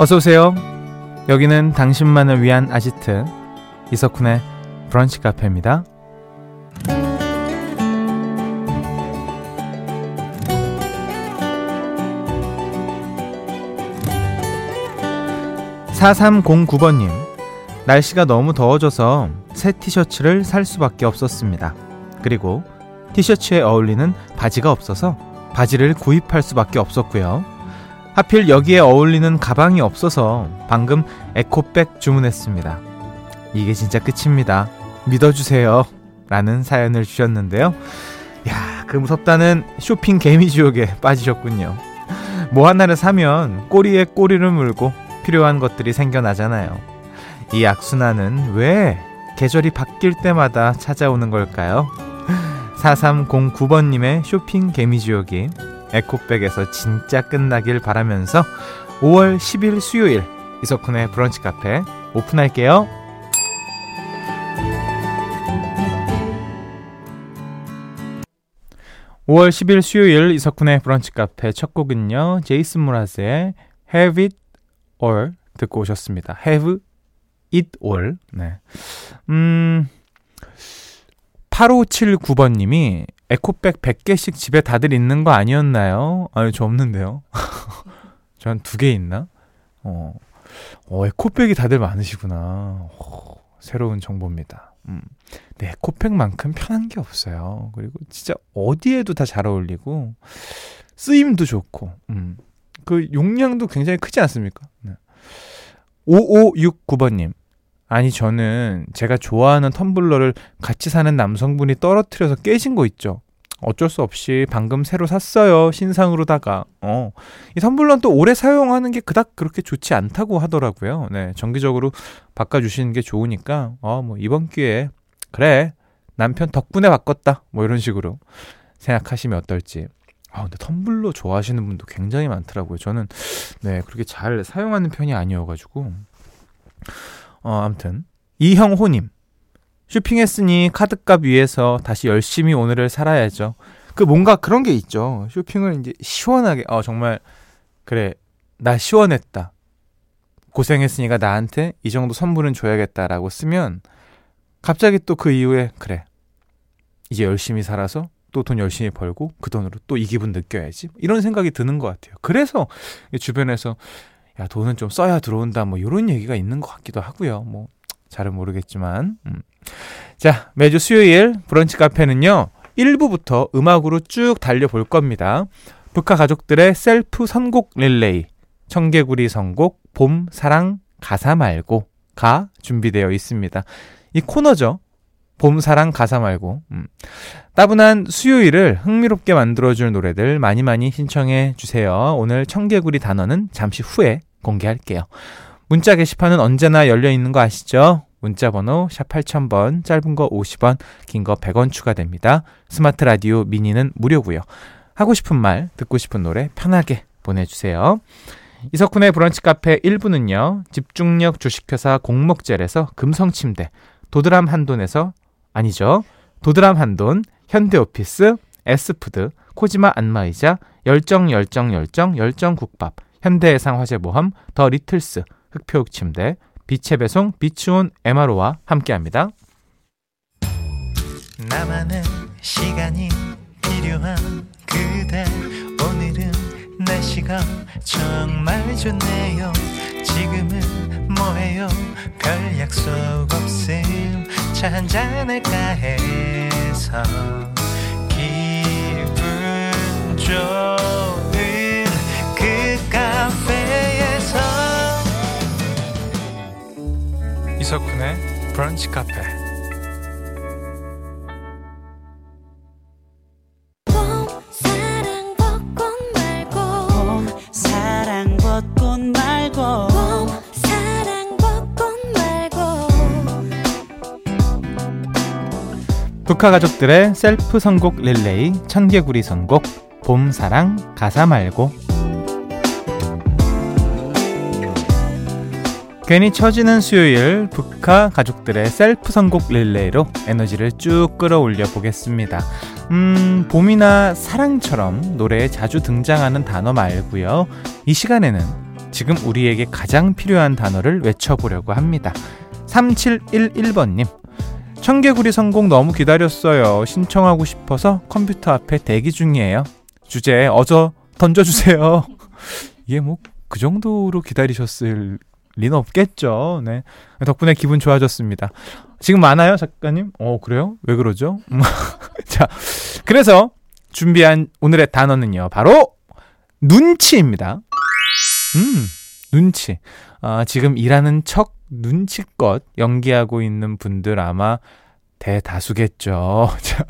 어서오세요. 여기는 당신만을 위한 아지트 이석훈의 브런치 카페입니다. 4309번님, 날씨가 너무 더워져서 새 티셔츠를 살 수밖에 없었습니다. 그리고 티셔츠에 어울리는 바지가 없어서 바지를 구입할 수밖에 없었고요. 하필 여기에 어울리는 가방이 없어서 방금 에코백 주문했습니다. 이게 진짜 끝입니다. 믿어주세요. 라는 사연을 주셨는데요. 야, 그 무섭다는 쇼핑 개미 지옥에 빠지셨군요. 뭐 하나를 사면 꼬리에 꼬리를 물고 필요한 것들이 생겨나잖아요. 이 악순환은 왜 계절이 바뀔 때마다 찾아오는 걸까요? 4309번님의 쇼핑 개미 지옥이 에코백에서 진짜 끝나길 바라면서 5월 10일 수요일 이석훈의 브런치 카페 오픈할게요. 5월 10일 수요일 이석훈의 브런치 카페 첫 곡은요. 제이슨 모라스의 Have It All 듣고 오셨습니다. Have It All. 네. 음, 8579번 님이 에코백 100개씩 집에 다들 있는 거 아니었나요? 아니, 저 없는데요. 전두개 있나? 어, 어, 에코백이 다들 많으시구나. 어, 새로운 정보입니다. 음. 네, 에코백만큼 편한 게 없어요. 그리고 진짜 어디에도 다 잘 어울리고, 쓰임도 좋고, 음. 그 용량도 굉장히 크지 않습니까? 네. 5569번님. 아니, 저는 제가 좋아하는 텀블러를 같이 사는 남성분이 떨어뜨려서 깨진 거 있죠. 어쩔 수 없이 방금 새로 샀어요. 신상으로다가. 어. 이 텀블러는 또 오래 사용하는 게 그닥 그렇게 좋지 않다고 하더라고요. 네. 정기적으로 바꿔 주시는 게 좋으니까, 어, 뭐, 이번 기회에, 그래. 남편 덕분에 바꿨다. 뭐 이런 식으로 생각하시면 어떨지. 아, 근데 텀블러 좋아하시는 분도 굉장히 많더라고요. 저는, 네, 그렇게 잘 사용하는 편이 아니어 가지고. 어, 아무튼 이형호님 쇼핑했으니 카드값 위해서 다시 열심히 오늘을 살아야죠. 그 뭔가 그런 게 있죠. 쇼핑을 이제 시원하게 어 정말 그래 나 시원했다. 고생했으니까 나한테 이 정도 선물은 줘야겠다라고 쓰면 갑자기 또 그 이후에 그래 이제 열심히 살아서 또 돈 열심히 벌고 그 돈으로 또 이 기분 느껴야지 이런 생각이 드는 것 같아요. 그래서 주변에서 야 돈은 좀 써야 들어온다 뭐 이런 얘기가 있는 것 같기도 하고요. 뭐 잘은 모르겠지만 음. 자 매주 수요일 브런치 카페는요 1부부터 음악으로 쭉 달려볼 겁니다. 브카 가족들의 셀프 선곡 릴레이 청개구리 선곡 봄 사랑 가사 말고 가 준비되어 있습니다. 이 코너죠. 봄 사랑 가사 말고 음. 따분한 수요일을 흥미롭게 만들어줄 노래들 많이 많이 신청해 주세요. 오늘 청개구리 단어는 잠시 후에 공개할게요. 문자 게시판은 언제나 열려 있는 거 아시죠? 문자 번호 샵 8000번, 짧은 거 50원, 긴 거 100원 추가됩니다. 스마트 라디오 미니는 무료고요. 하고 싶은 말, 듣고 싶은 노래 편하게 보내주세요. 이석훈의 브런치 카페 1부는요. 집중력 주식회사 공목젤에서 금성침대, 도드람 한돈에서 아니죠. 도드람 한돈, 현대오피스, 에스푸드, 코지마 안마의자, 열정 열정 열정 열정 국밥, 현대해상 화재보험, 더 리틀스, 흑표육 침대, 빛의 배송, 비추온 에마로와 함께합니다. 나만의 시간이 필요한 그대. 오늘은 날씨가 정말 좋네요. 지금은 뭐해요? 별 약속 없음. 차 한잔할까 해서 기분 좋 이석훈의 브런치 카페. 브카 가족들의 셀프 선곡 릴레이 청개구리 선곡 봄 사랑 가사 말고 괜히 처지는 수요일 브카 가족들의 셀프 선곡 릴레이로 에너지를 쭉 끌어올려 보겠습니다. 음, 봄이나 사랑처럼 노래에 자주 등장하는 단어 말고요. 이 시간에는 지금 우리에게 가장 필요한 단어를 외쳐보려고 합니다. 3711번님. 청개구리 성공 너무 기다렸어요. 신청하고 싶어서 컴퓨터 앞에 대기 중이에요. 주제 어저 던져주세요. 이게 뭐 그 정도로 기다리셨을 리는 없겠죠. 네. 덕분에 기분 좋아졌습니다. 지금 많아요, 작가님? 어, 그래요? 왜 그러죠? 자, 그래서 준비한 오늘의 단어는요, 바로 눈치입니다. 음, 눈치. 아, 지금 일하는 척 눈치껏 연기하고 있는 분들 아마 대다수겠죠. 자,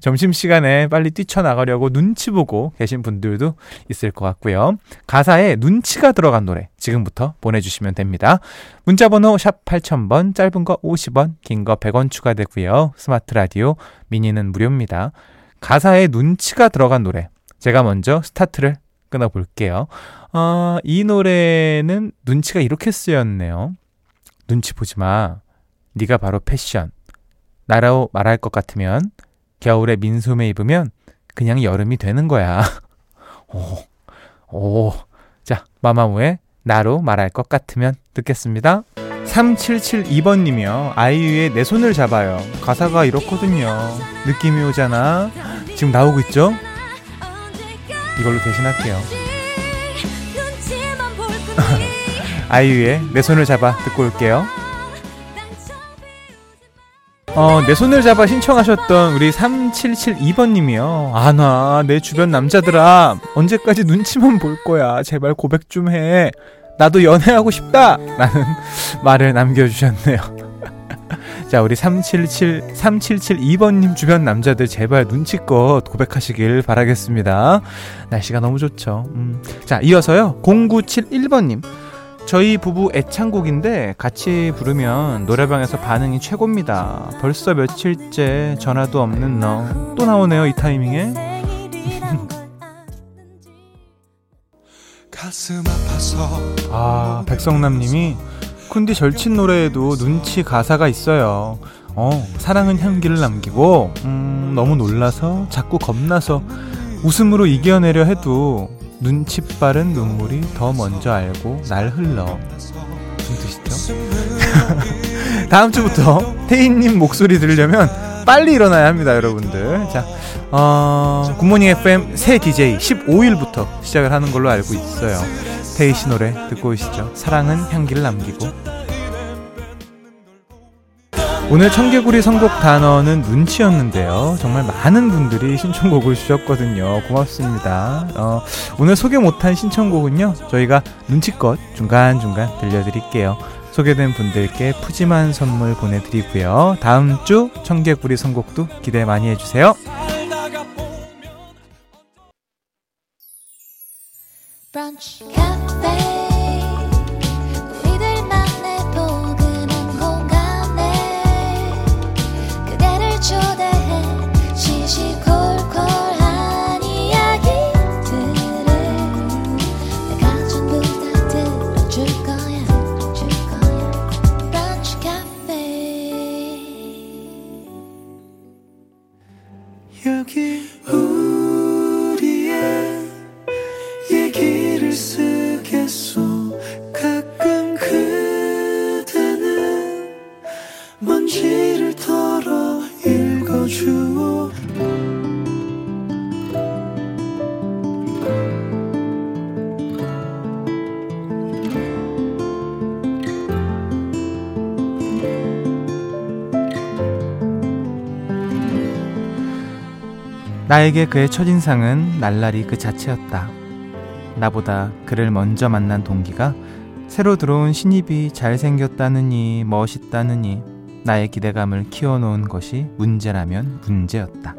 점심시간에 빨리 뛰쳐나가려고 눈치 보고 계신 분들도 있을 것 같고요. 가사에 눈치가 들어간 노래 지금부터 보내주시면 됩니다. 문자번호 샵 8000번, 짧은 거 50원, 긴 거 100원 추가되고요. 스마트 라디오, 미니는 무료입니다. 가사에 눈치가 들어간 노래. 제가 먼저 스타트를 끊어볼게요. 어, 이 노래는 눈치가 이렇게 쓰였네요. 눈치 보지 마. 네가 바로 패션. 나라고 말할 것 같으면 겨울에 민소매 입으면 그냥 여름이 되는 거야. 오, 오. 자, 마마무의 나로 말할 것 같으면 듣겠습니다. 3772번님이요. 아이유의 내 손을 잡아요. 가사가 이렇거든요. 느낌이 오잖아. 지금 나오고 있죠? 이걸로 대신할게요. 아이유의 내 손을 잡아 듣고 올게요. 어, 내 손을 잡아 신청하셨던 우리 3772번님이요. 아, 나, 내 주변 남자들아, 언제까지 눈치만 볼 거야. 제발 고백 좀 해. 나도 연애하고 싶다! 라는 말을 남겨주셨네요. 자, 우리 377, 3772번님 주변 남자들 제발 눈치껏 고백하시길 바라겠습니다. 날씨가 너무 좋죠. 음. 자, 이어서요. 0971번님. 저희 부부 애창곡인데 같이 부르면 노래방에서 반응이 최고입니다. 벌써 며칠째 전화도 없는 너. 또 나오네요, 이 타이밍에. 아, 백성남 님이 쿤디 절친 노래에도 눈치 가사가 있어요. 어, 사랑은 향기를 남기고, 음, 너무 놀라서, 자꾸 겁나서, 웃음으로 이겨내려 해도, 눈치 빠른 눈물이 더 먼저 알고 날 흘러. 무슨 뜻이죠? 다음 주부터 태희님 목소리 들으려면 빨리 일어나야 합니다, 여러분들. 자, 어, 굿모닝 FM 새 DJ 15일부터 시작을 하는 걸로 알고 있어요. 태희 씨 노래 듣고 오시죠. 사랑은 향기를 남기고. 오늘 청개구리 선곡 단어는 눈치였는데요. 정말 많은 분들이 신청곡을 주셨거든요. 고맙습니다. 어, 오늘 소개 못한 신청곡은요. 저희가 눈치껏 중간중간 들려드릴게요. 소개된 분들께 푸짐한 선물 보내드리고요. 다음 주 청개구리 선곡도 기대 많이 해주세요. 브런치, 나에게 그의 첫인상은 날라리 그 자체였다. 나보다 그를 먼저 만난 동기가 새로 들어온 신입이 잘생겼다느니 멋있다느니 나의 기대감을 키워놓은 것이 문제라면 문제였다.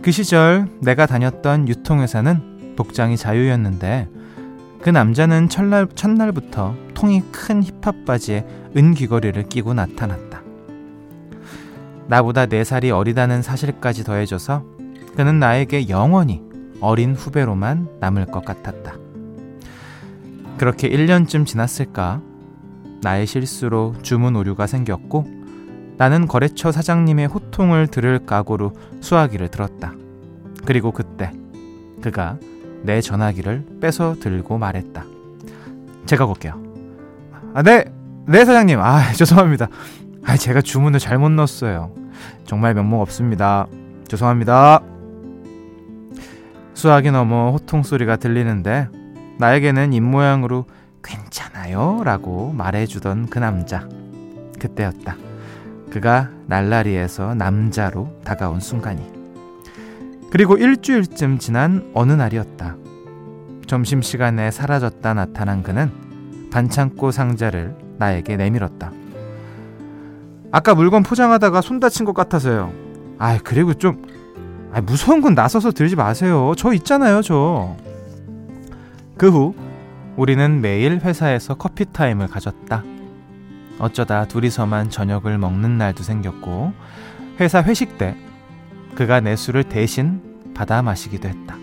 그 시절 내가 다녔던 유통회사는 복장이 자유였는데 그 남자는 첫날, 첫날부터 통이 큰 힙합 바지에 은귀걸이를 끼고 나타났다. 나보다 4살이 어리다는 사실까지 더해져서 그는 나에게 영원히 어린 후배로만 남을 것 같았다. 그렇게 1년쯤 지났을까? 나의 실수로 주문 오류가 생겼고 나는 거래처 사장님의 호통을 들을 각오로 수화기를 들었다. 그리고 그때 그가 내 전화기를 뺏어 들고 말했다. 제가 볼게요. 아, 네, 네 사장님. 아, 죄송합니다. 아, 제가 주문을 잘못 넣었어요. 정말 면목 없습니다. 죄송합니다. 수학이 넘어 호통 소리가 들리는데 나에게는 입모양으로 괜찮아요 라고 말해주던 그 남자. 그때였다. 그가 날라리에서 남자로 다가온 순간이. 그리고 일주일쯤 지난 어느 날이었다. 점심시간에 사라졌다 나타난 그는 반창고 상자를 나에게 내밀었다. 아까 물건 포장하다가 손 다친 것 같아서요. 아, 그리고 좀 아, 무서운 건 나서서 들지 마세요. 저 있잖아요, 저. 그 후 우리는 매일 회사에서 커피 타임을 가졌다. 어쩌다 둘이서만 저녁을 먹는 날도 생겼고 회사 회식 때 그가 내 술을 대신 받아 마시기도 했다.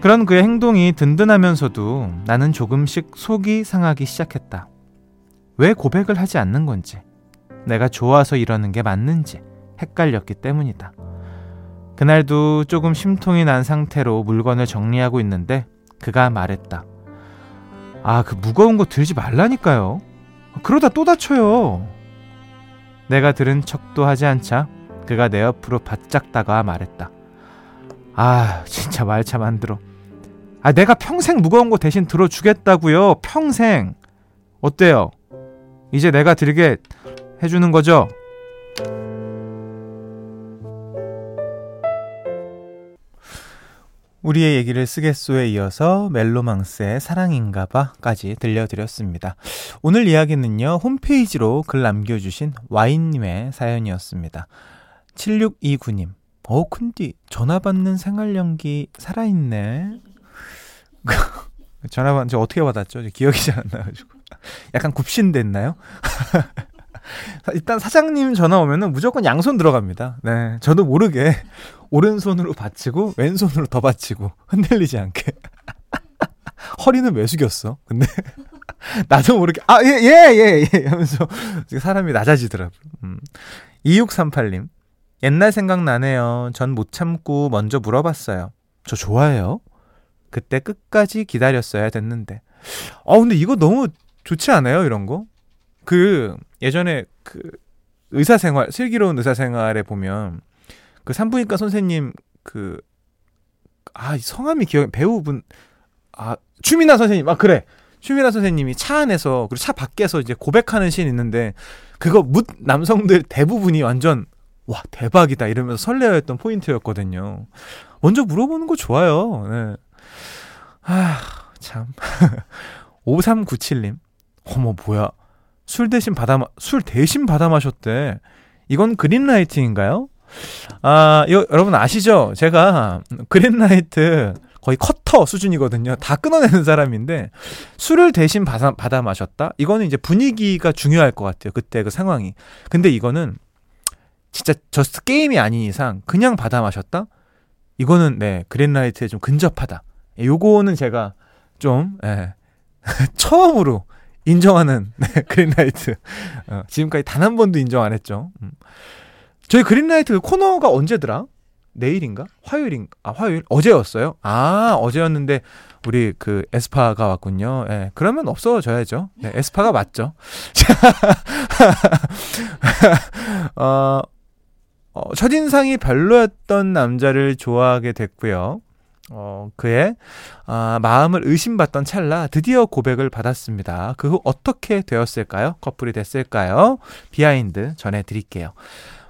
그런 그의 행동이 든든하면서도 나는 조금씩 속이 상하기 시작했다. 왜 고백을 하지 않는 건지, 내가 좋아서 이러는 게 맞는지 헷갈렸기 때문이다. 그날도 조금 심통이 난 상태로 물건을 정리하고 있는데 그가 말했다. 아, 그 무거운 거 들지 말라니까요. 그러다 또 다쳐요. 내가 들은 척도 하지 않자 그가 내 옆으로 바짝 다가와 말했다. 아, 진짜 말 참 안 들어. 아, 내가 평생 무거운 거 대신 들어주겠다고요. 평생. 어때요? 이제 내가 들게 해주는 거죠? 우리의 얘기를 쓰겠소에 이어서 멜로망스의 사랑인가봐까지 들려드렸습니다. 오늘 이야기는요, 홈페이지로 글 남겨주신 와인님의 사연이었습니다. 7629님, 어, 큰디, 전화 받는 생활 연기 살아있네. 전화 받은 저 어떻게 받았죠? 기억이 잘 안 나가지고. 약간 굽신됐나요? 일단 사장님 전화 오면은 무조건 양손 들어갑니다. 네. 저도 모르게 오른손으로 받치고 왼손으로 더 받치고 흔들리지 않게. 허리는 왜 숙였어? 근데 나도 모르게 아, 예, 예, 예, 예 하면서 사람이 낮아지더라고요. 음. 2638님. 옛날 생각나네요. 전 못 참고 먼저 물어봤어요. 저 좋아해요? 그때 끝까지 기다렸어야 됐는데. 아, 근데 이거 너무 좋지 않아요? 이런 거? 그 예전에 그 의사 생활 슬기로운 의사 생활에 보면 그 산부인과 선생님 그 아 성함이 기억 배우분 아 추미나 선생님 아 그래 추미나 선생님이 차 안에서 그리고 차 밖에서 이제 고백하는 씬 있는데 그거 묻 남성들 대부분이 완전 와 대박이다 이러면서 설레어했던 포인트였거든요. 먼저 물어보는 거 좋아요. 네. 아 참. 5397님. 어머 뭐야. 술 대신 받아 술 대신 받아 마셨대. 이건 그린라이트인가요? 아, 이거 여러분 아시죠? 제가 green light 거의 커터 수준이거든요. 다 끊어내는 사람인데 술을 대신 받아, 받아 마셨다? 이거는 이제 분위기가 중요할 것 같아요. 그때 그 상황이. 근데 이거는 진짜 just 게임이 아닌 이상 그냥 받아 마셨다? 이거는 네 green light에 좀 근접하다. 요거는 제가 좀 예, 처음으로 인정하는 네, green light. 어, 지금까지 단 한 번도 인정 안 했죠. 음. 저희 그린라이트 그 코너가 언제더라? 내일인가? 화요일인가? 아, 화요일? 어제였어요? 아, 어제였는데, 우리 그 에스파가 왔군요. 예, 그러면 없어져야죠. 네, 에스파가 맞죠. 어, 어, 첫인상이 별로였던 남자를 좋아하게 됐고요. 어, 그의 아, 마음을 의심받던 찰나 드디어 고백을 받았습니다. 그 후 어떻게 되었을까요? 커플이 됐을까요? behind 전해드릴게요.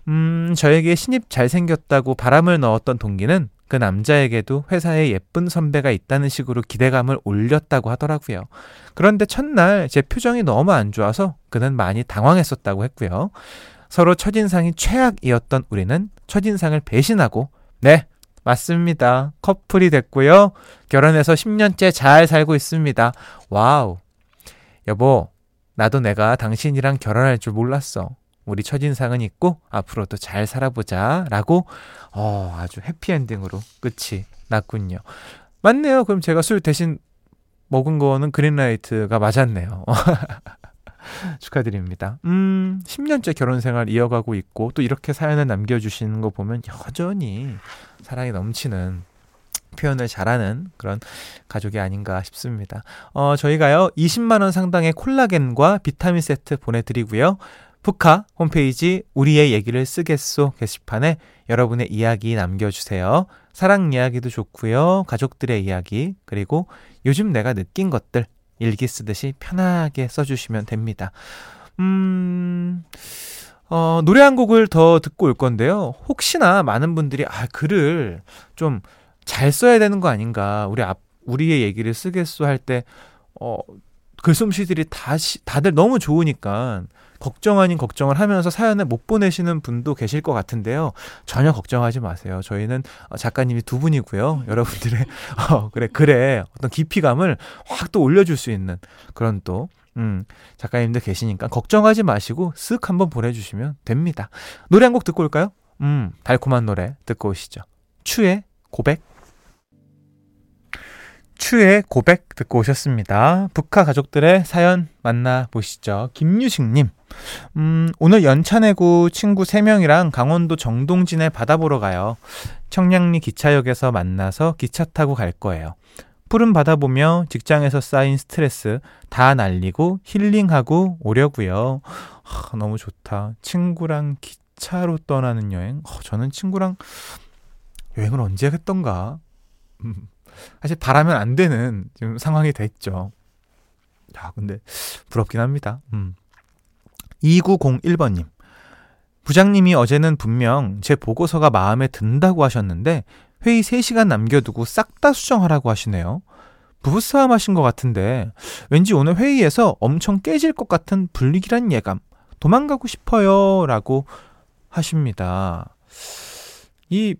음, 저에게 신입 잘생겼다고 바람을 넣었던 동기는 그 남자에게도 회사에 예쁜 선배가 있다는 식으로 기대감을 올렸다고 하더라고요. 그런데 첫날 제 표정이 너무 안 좋아서 그는 많이 당황했었다고 했고요. 서로 첫인상이 최악이었던 우리는 첫인상을 배신하고 네, 맞습니다. 커플이 됐고요. 결혼해서 10년째 잘 살고 있습니다. Wow. 여보, 나도 내가 당신이랑 결혼할 줄 몰랐어. 우리 첫인상은 잊고 앞으로도 잘 살아보자. 라고 어, 아주 해피엔딩으로 끝이 났군요. 맞네요. 그럼 제가 술 대신 먹은 거는 green light가 맞았네요. 축하드립니다. 음, 10년째 결혼 생활 이어가고 있고 또 이렇게 사연을 남겨주시는 거 보면 여전히 사랑이 넘치는 표현을 잘하는 그런 가족이 아닌가 싶습니다. 어, 저희가요, 20만원 상당의 콜라겐과 비타민 세트 보내드리고요. 푸카 홈페이지 우리의 얘기를 쓰겠소 게시판에 여러분의 이야기 남겨주세요. 사랑 이야기도 좋고요. 가족들의 이야기, 그리고 요즘 내가 느낀 것들 일기 쓰듯이 편하게 써주시면 됩니다. 음, 어, 노래 한 곡을 더 듣고 올 건데요. 혹시나 많은 분들이, 아, 글을 좀 잘 써야 되는 거 아닌가. 우리 앞, 우리의 얘기를 쓰겠소 할 때, 어, 글솜씨들이 다시, 다들 너무 좋으니까 걱정 아닌 걱정을 하면서 사연을 못 보내시는 분도 계실 것 같은데요. 전혀 걱정하지 마세요. 저희는 어, 작가님이 두 분이고요. 여러분들의 어, 그래 그래 어떤 깊이감을 확 또 올려줄 수 있는 그런 또 음, 작가님들 계시니까 걱정하지 마시고 쓱 한번 보내주시면 됩니다. 노래 한 곡 듣고 올까요? 음, 달콤한 노래 듣고 오시죠. 추의 고백. 추의 고백 듣고 오셨습니다. 북한 가족들의 사연 만나보시죠. 김유식님. 음, 오늘 연차 내고 친구 3명이랑 강원도 정동진에 바다 보러 가요. 청량리 기차역에서 만나서 기차 타고 갈 거예요. 푸른 바다 보며 직장에서 쌓인 스트레스 다 날리고 힐링하고 오려고요. 하, 너무 좋다. 친구랑 기차로 떠나는 여행. 어, 저는 친구랑 여행을 언제 했던가. 음. 사실 바라면 안 되는 지금 상황이 됐죠. 야, 근데 부럽긴 합니다. 음. 2901번님. 부장님이 어제는 분명 제 보고서가 마음에 든다고 하셨는데 회의 3시간 남겨두고 싹 다 수정하라고 하시네요. 부부싸움 하신 것 같은데 왠지 오늘 회의에서 엄청 깨질 것 같은 불리기란 예감. 도망가고 싶어요. 라고 하십니다. 이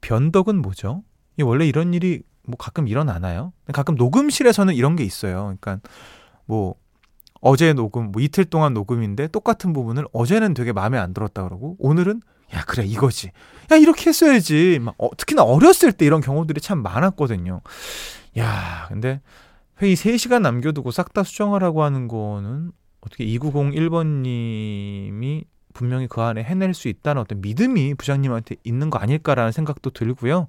변덕은 뭐죠? 이 원래 이런 일이 뭐 가끔 일어나나요? 가끔 녹음실에서는 이런 게 있어요. 그러니까 뭐 어제 녹음, 뭐 이틀 동안 녹음인데 똑같은 부분을 어제는 되게 마음에 안 들었다 그러고 오늘은 야 그래 이거지. 야 이렇게 했어야지. 막 어, 특히나 어렸을 때 이런 경우들이 참 많았거든요. 야 근데 회의 3시간 남겨두고 싹 다 수정하라고 하는 거는 어떻게 2901번님이 분명히 그 안에 해낼 수 있다는 어떤 믿음이 부장님한테 있는 거 아닐까라는 생각도 들고요.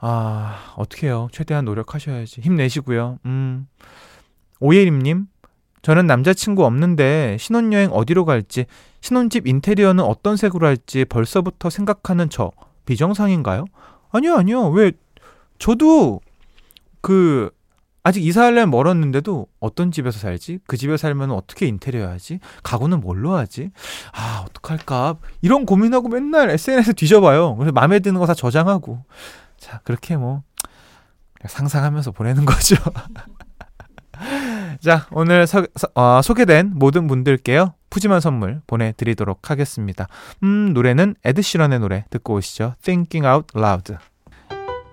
아, 어떻게 해요? 최대한 노력하셔야지. 힘내시고요. 음. 오예림님, 저는 남자친구 없는데 신혼여행 어디로 갈지, 신혼집 인테리어는 어떤 색으로 할지 벌써부터 생각하는 저, 비정상인가요? 아니요, 아니요. 왜, 저도, 그, 아직 이사하려면 멀었는데도 어떤 집에서 살지? 그 집에 살면 어떻게 인테리어 하지? 가구는 뭘로 하지? 아, 어떡할까? 이런 고민하고 맨날 SNS 뒤져봐요. 그래서 마음에 드는 거 다 저장하고. 자, 그렇게 뭐 상상하면서 보내는 거죠. 자, 오늘 서, 어, 소개된 모든 분들께요. 푸짐한 선물 보내드리도록 하겠습니다. 음, 노래는 에드시런의 노래 듣고 오시죠. Thinking Out Loud.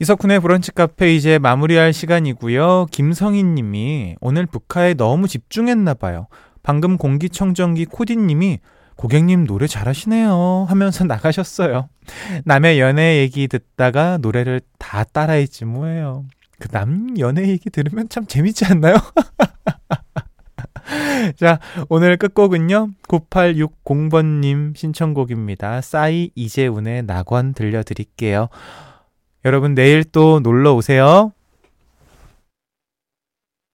이석훈의 브런치 카페 이제 마무리할 시간이고요. 김성인 님이 오늘 북카에 너무 집중했나 봐요. 방금 공기청정기 코디님이 고객님 노래 잘하시네요 하면서 나가셨어요. 남의 연애 얘기 듣다가 노래를 다 따라했지 뭐예요. 그 남 연애 얘기 들으면 참 재밌지 않나요? 자, 오늘 끝곡은요. 9860번님 신청곡입니다. 싸이 이재훈의 낙원 들려드릴게요. 여러분 내일 또 놀러 오세요.